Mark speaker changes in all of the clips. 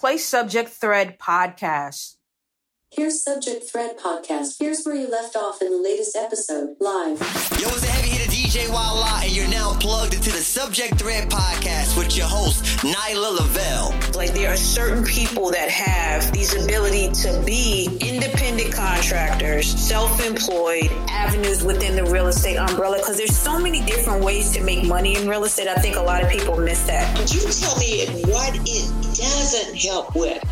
Speaker 1: Play Subject Thread Podcast.
Speaker 2: Here's Subject Thread Podcast. Here's where you left off in the latest episode, live.
Speaker 3: Yo, it's the heavy hitter DJ Walla, and you're now plugged into the Subject Thread Podcast with your host, Nyla Lavelle.
Speaker 4: Like there are certain people that have these ability to be independent contractors, self-employed, avenues within the real estate umbrella because there's so many different ways to make money in real estate. I think a lot of people miss that.
Speaker 5: Could you tell me what it doesn't help with?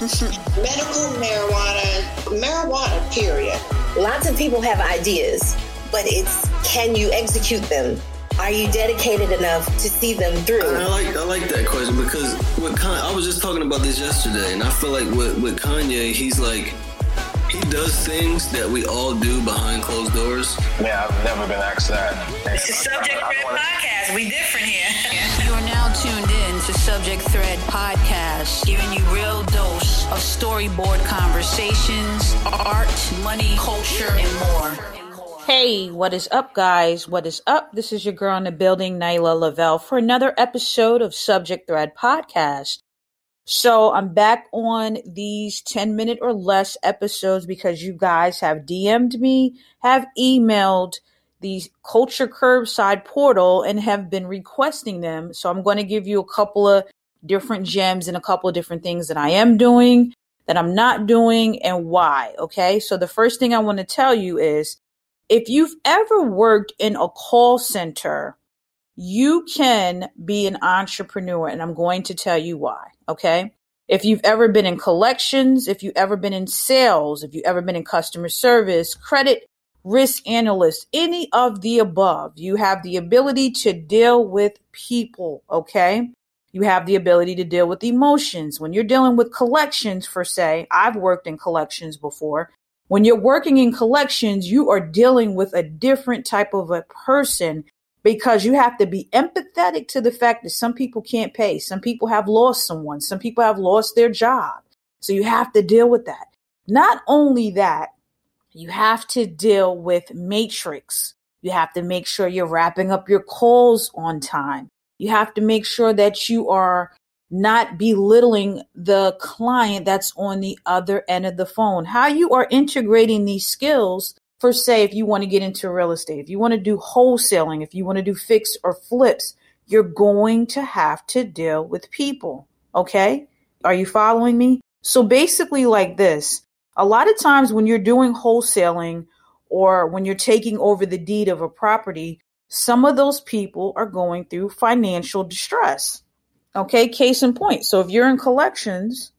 Speaker 5: Medical marijuana, marijuana, period.
Speaker 6: Lots of people have ideas, but it's can you execute them? Are you dedicated enough to see them through?
Speaker 7: I like I like that question because with Kanye, I was just talking about this yesterday, and I feel like with, with Kanye, he's like he does things that we all do behind closed doors.
Speaker 8: Yeah, I've never been asked that.
Speaker 4: It's a Subject Thread Podcast. We different here.
Speaker 1: Subject Thread Podcast, giving you real dose of storyboard conversations, art, money, culture, and more. Hey, what is up, guys? What is up? This is your girl in the building, Nyla Lavelle, for another episode of Subject Thread Podcast. So I'm back on these 10 minute or less episodes because you guys have DM'd me, have emailed the Culture Curbside portal and have been requesting them. So I'm going to give you a couple of different gems and a couple of different things that I am doing, that I'm not doing, and why. Okay. So the first thing I want to tell you is if you've ever worked in a call center, you can be an entrepreneur, and I'm going to tell you why. Okay. If you've ever been in collections, if you've ever been in sales, if you've ever been in customer service, credit risk analyst, any of the above, you have the ability to deal with people. Okay. You have the ability to deal with emotions. When you're dealing with collections, for say, I've worked in collections before. When you're working in collections, you are dealing with a different type of a person because you have to be empathetic to the fact that some people can't pay. Some people have lost someone. Some people have lost their job. So you have to deal with that. Not only that, you have to deal with matrix. You have to make sure you're wrapping up your calls on time. You have to make sure that you are not belittling the client that's on the other end of the phone. How you are integrating these skills for say if you want to get into real estate, if you want to do wholesaling, if you want to do fix or flips, you're going to have to deal with people. Okay? Are you following me? So basically like this, a lot of times when you're doing wholesaling or when you're taking over the deed of a property, some of those people are going through financial distress. Okay, case in point. So if you're in collections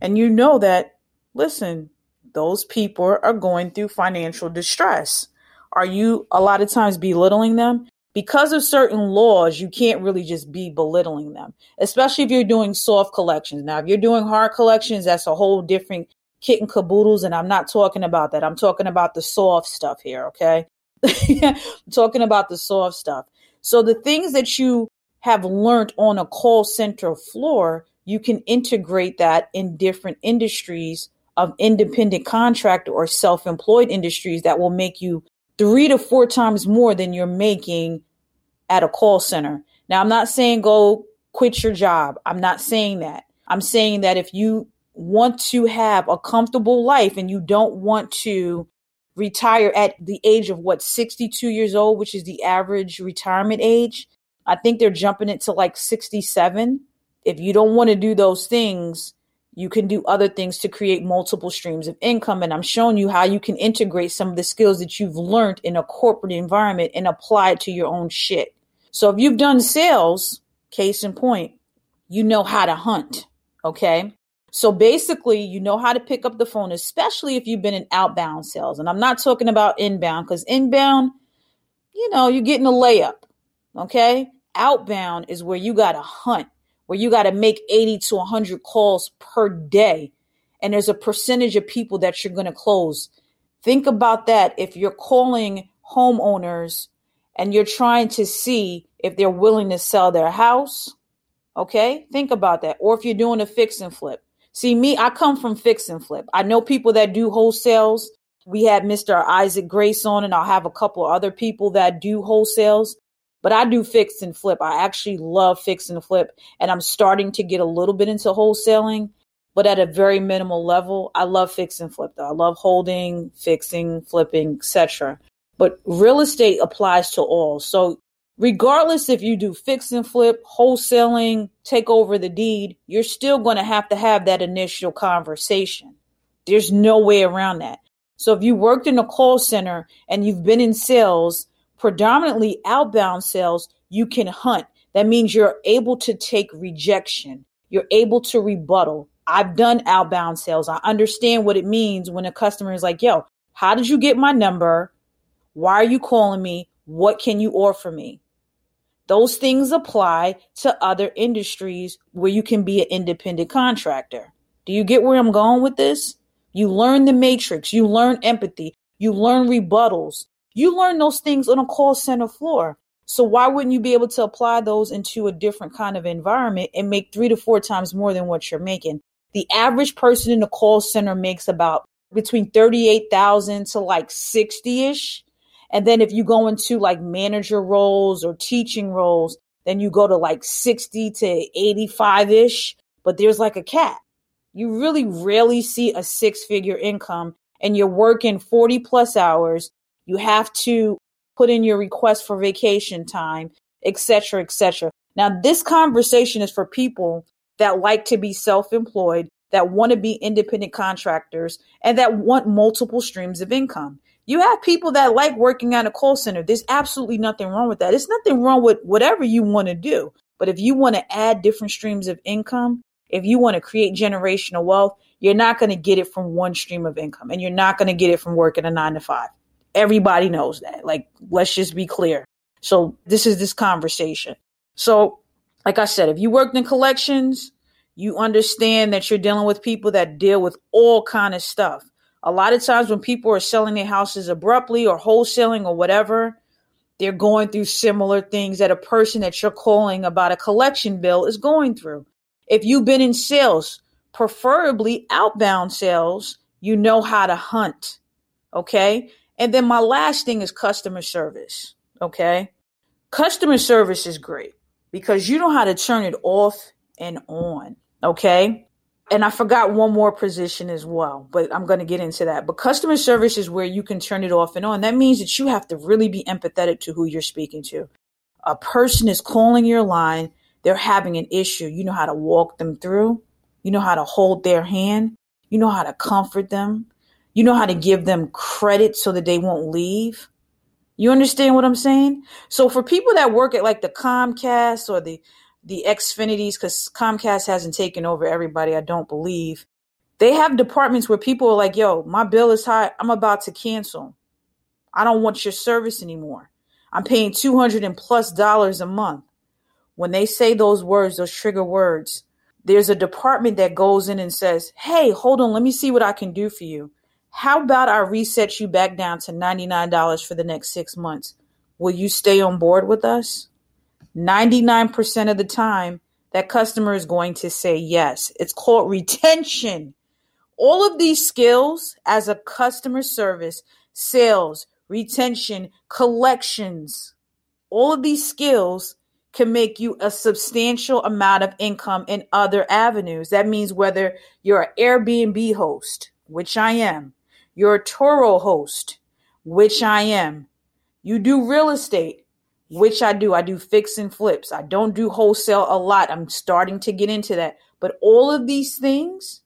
Speaker 1: and you know that, listen, those people are going through financial distress. Are you a lot of times belittling them? Because of certain laws, you can't really just be belittling them, especially if you're doing soft collections. Now, if you're doing hard collections, that's a whole different kit and caboodles. And I'm not talking about that. I'm talking about the soft stuff here. Okay. Talking about the soft stuff. So the things that you have learned on a call center floor, you can integrate that in different industries of independent contractor or self-employed industries that will make you three to four times more than you're making at a call center. Now, I'm not saying go quit your job. I'm not saying that. I'm saying that if you want to have a comfortable life and you don't want to retire at the age of what 62 years old, which is the average retirement age, I think they're jumping it to like 67. If you don't want to do those things, you can do other things to create multiple streams of income. And I'm showing you how you can integrate some of the skills that you've learned in a corporate environment and apply it to your own shit. So if you've done sales, case in point, you know how to hunt. Okay. So basically, you know how to pick up the phone, especially if you've been in outbound sales. And I'm not talking about inbound because inbound, you know, you're getting a layup. Okay. Outbound is where you got to hunt where you got to make 80 to 100 calls per day. And there's a percentage of people that you're going to close. Think about that. If you're calling homeowners and you're trying to see if they're willing to sell their house, okay, think about that. Or if you're doing a fix and flip. See, me, I come from fix and flip. I know people that do wholesales. We had Mr. Isaac Grace on, and I'll have a couple other people that do wholesales but I do fix and flip. I actually love fix and flip, and I'm starting to get a little bit into wholesaling. but at a very minimal level. I love fix and flip though. I love holding, fixing, flipping, etc. But real estate applies to all. So regardless if you do fix and flip, wholesaling, take over the deed, you're still going to have to have that initial conversation. There's no way around that. So if you worked in a call center and you've been in sales, predominantly outbound sales, you can hunt. That means you're able to take rejection. You're able to rebuttal. I've done outbound sales. I understand what it means when a customer is like, yo, how did you get my number? Why are you calling me? What can you offer me? Those things apply to other industries where you can be an independent contractor. Do you get where I'm going with this? You learn the matrix, you learn empathy, you learn rebuttals. You learn those things on a call center floor. So why wouldn't you be able to apply those into a different kind of environment and make three to four times more than what you're making? The average person in the call center makes about between 38,000 to like 60ish. And then if you go into like manager roles or teaching roles, then you go to like 60 to 85 ish, but there's like a cap. You really rarely see a six figure income and you're working 40 plus hours. You have to put in your request for vacation time, etc., etc. Now, this conversation is for people that like to be self employed, that want to be independent contractors, and that want multiple streams of income. You have people that like working at a call center. There's absolutely nothing wrong with that. There's nothing wrong with whatever you want to do. But if you want to add different streams of income, if you want to create generational wealth, you're not going to get it from one stream of income and you're not going to get it from working a nine to five. Everybody knows that. Like, let's just be clear. So this is this conversation. So, like I said, if you worked in collections, you understand that you're dealing with people that deal with all kind of stuff. A lot of times when people are selling their houses abruptly or wholesaling or whatever, they're going through similar things that a person that you're calling about a collection bill is going through. If you've been in sales, preferably outbound sales, you know how to hunt. Okay. And then my last thing is customer service. Okay. Customer service is great because you know how to turn it off and on. Okay. And I forgot one more position as well, but I'm going to get into that. But customer service is where you can turn it off and on. That means that you have to really be empathetic to who you're speaking to. A person is calling your line they're having an issue, you know how to walk them through. You know how to hold their hand. You know how to comfort them. You know how to give them credit so that they won't leave. You understand what I'm saying? So for people that work at like the Comcast or the the Xfinities, because Comcast hasn't taken over everybody, I don't believe. They have departments where people are like, yo, my bill is high. I'm about to cancel. I don't want your service anymore. I'm paying 200 and plus dollars a month when they say those words, those trigger words, there's a department that goes in and says, Hey, hold on, let me see what I can do for you. How about I reset you back down to $99 for the next six months? Will you stay on board with us? 99% of the time, that customer is going to say yes. It's called retention. All of these skills as a customer service, sales, retention, collections, all of these skills can make you a substantial amount of income in other avenues. That means whether you're an Airbnb host, which I am, you're a Turo host, which I am, you do real estate, which I do. I do fix and flips. I don't do wholesale a lot. I'm starting to get into that. But all of these things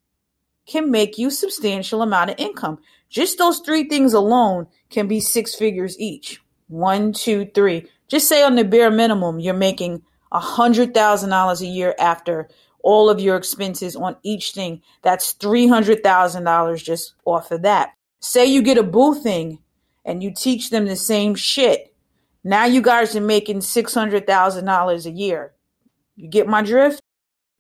Speaker 1: can make you substantial amount of income. Just those three things alone can be six figures each. One, two, three. Just say on the bare minimum, you're making a hundred thousand dollars a year after all of your expenses on each thing. That's three hundred thousand dollars just off of that. Say you get a boothing and you teach them the same shit. Now you guys are making six hundred thousand dollars a year. You get my drift?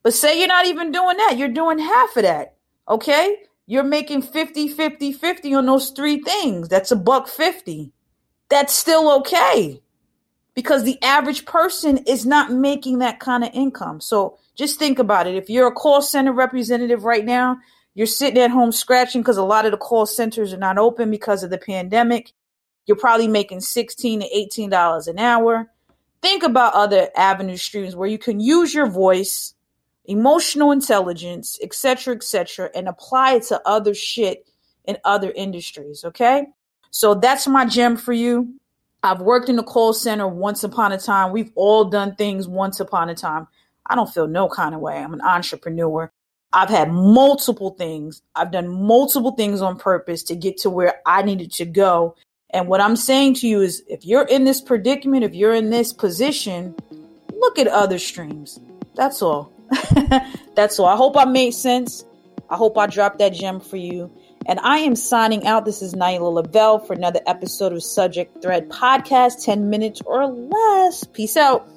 Speaker 1: But say you're not even doing that. You're doing half of that. Okay? You're making 50, 50, 50 on those three things. That's a buck 50. That's still okay because the average person is not making that kind of income. So just think about it. If you're a call center representative right now, you're sitting at home scratching because a lot of the call centers are not open because of the pandemic. You're probably making 16 to 18 dollars an hour. Think about other avenue streams where you can use your voice, emotional intelligence, etc., etc., and apply it to other shit in other industries. Okay. So that's my gem for you. I've worked in the call center once upon a time. We've all done things once upon a time. I don't feel no kind of way. I'm an entrepreneur. I've had multiple things. I've done multiple things on purpose to get to where I needed to go. And what I'm saying to you is if you're in this predicament, if you're in this position, look at other streams. That's all. That's all. I hope I made sense. I hope I dropped that gem for you. And I am signing out. This is Naila Lavelle for another episode of Subject Thread Podcast, 10 minutes or less. Peace out.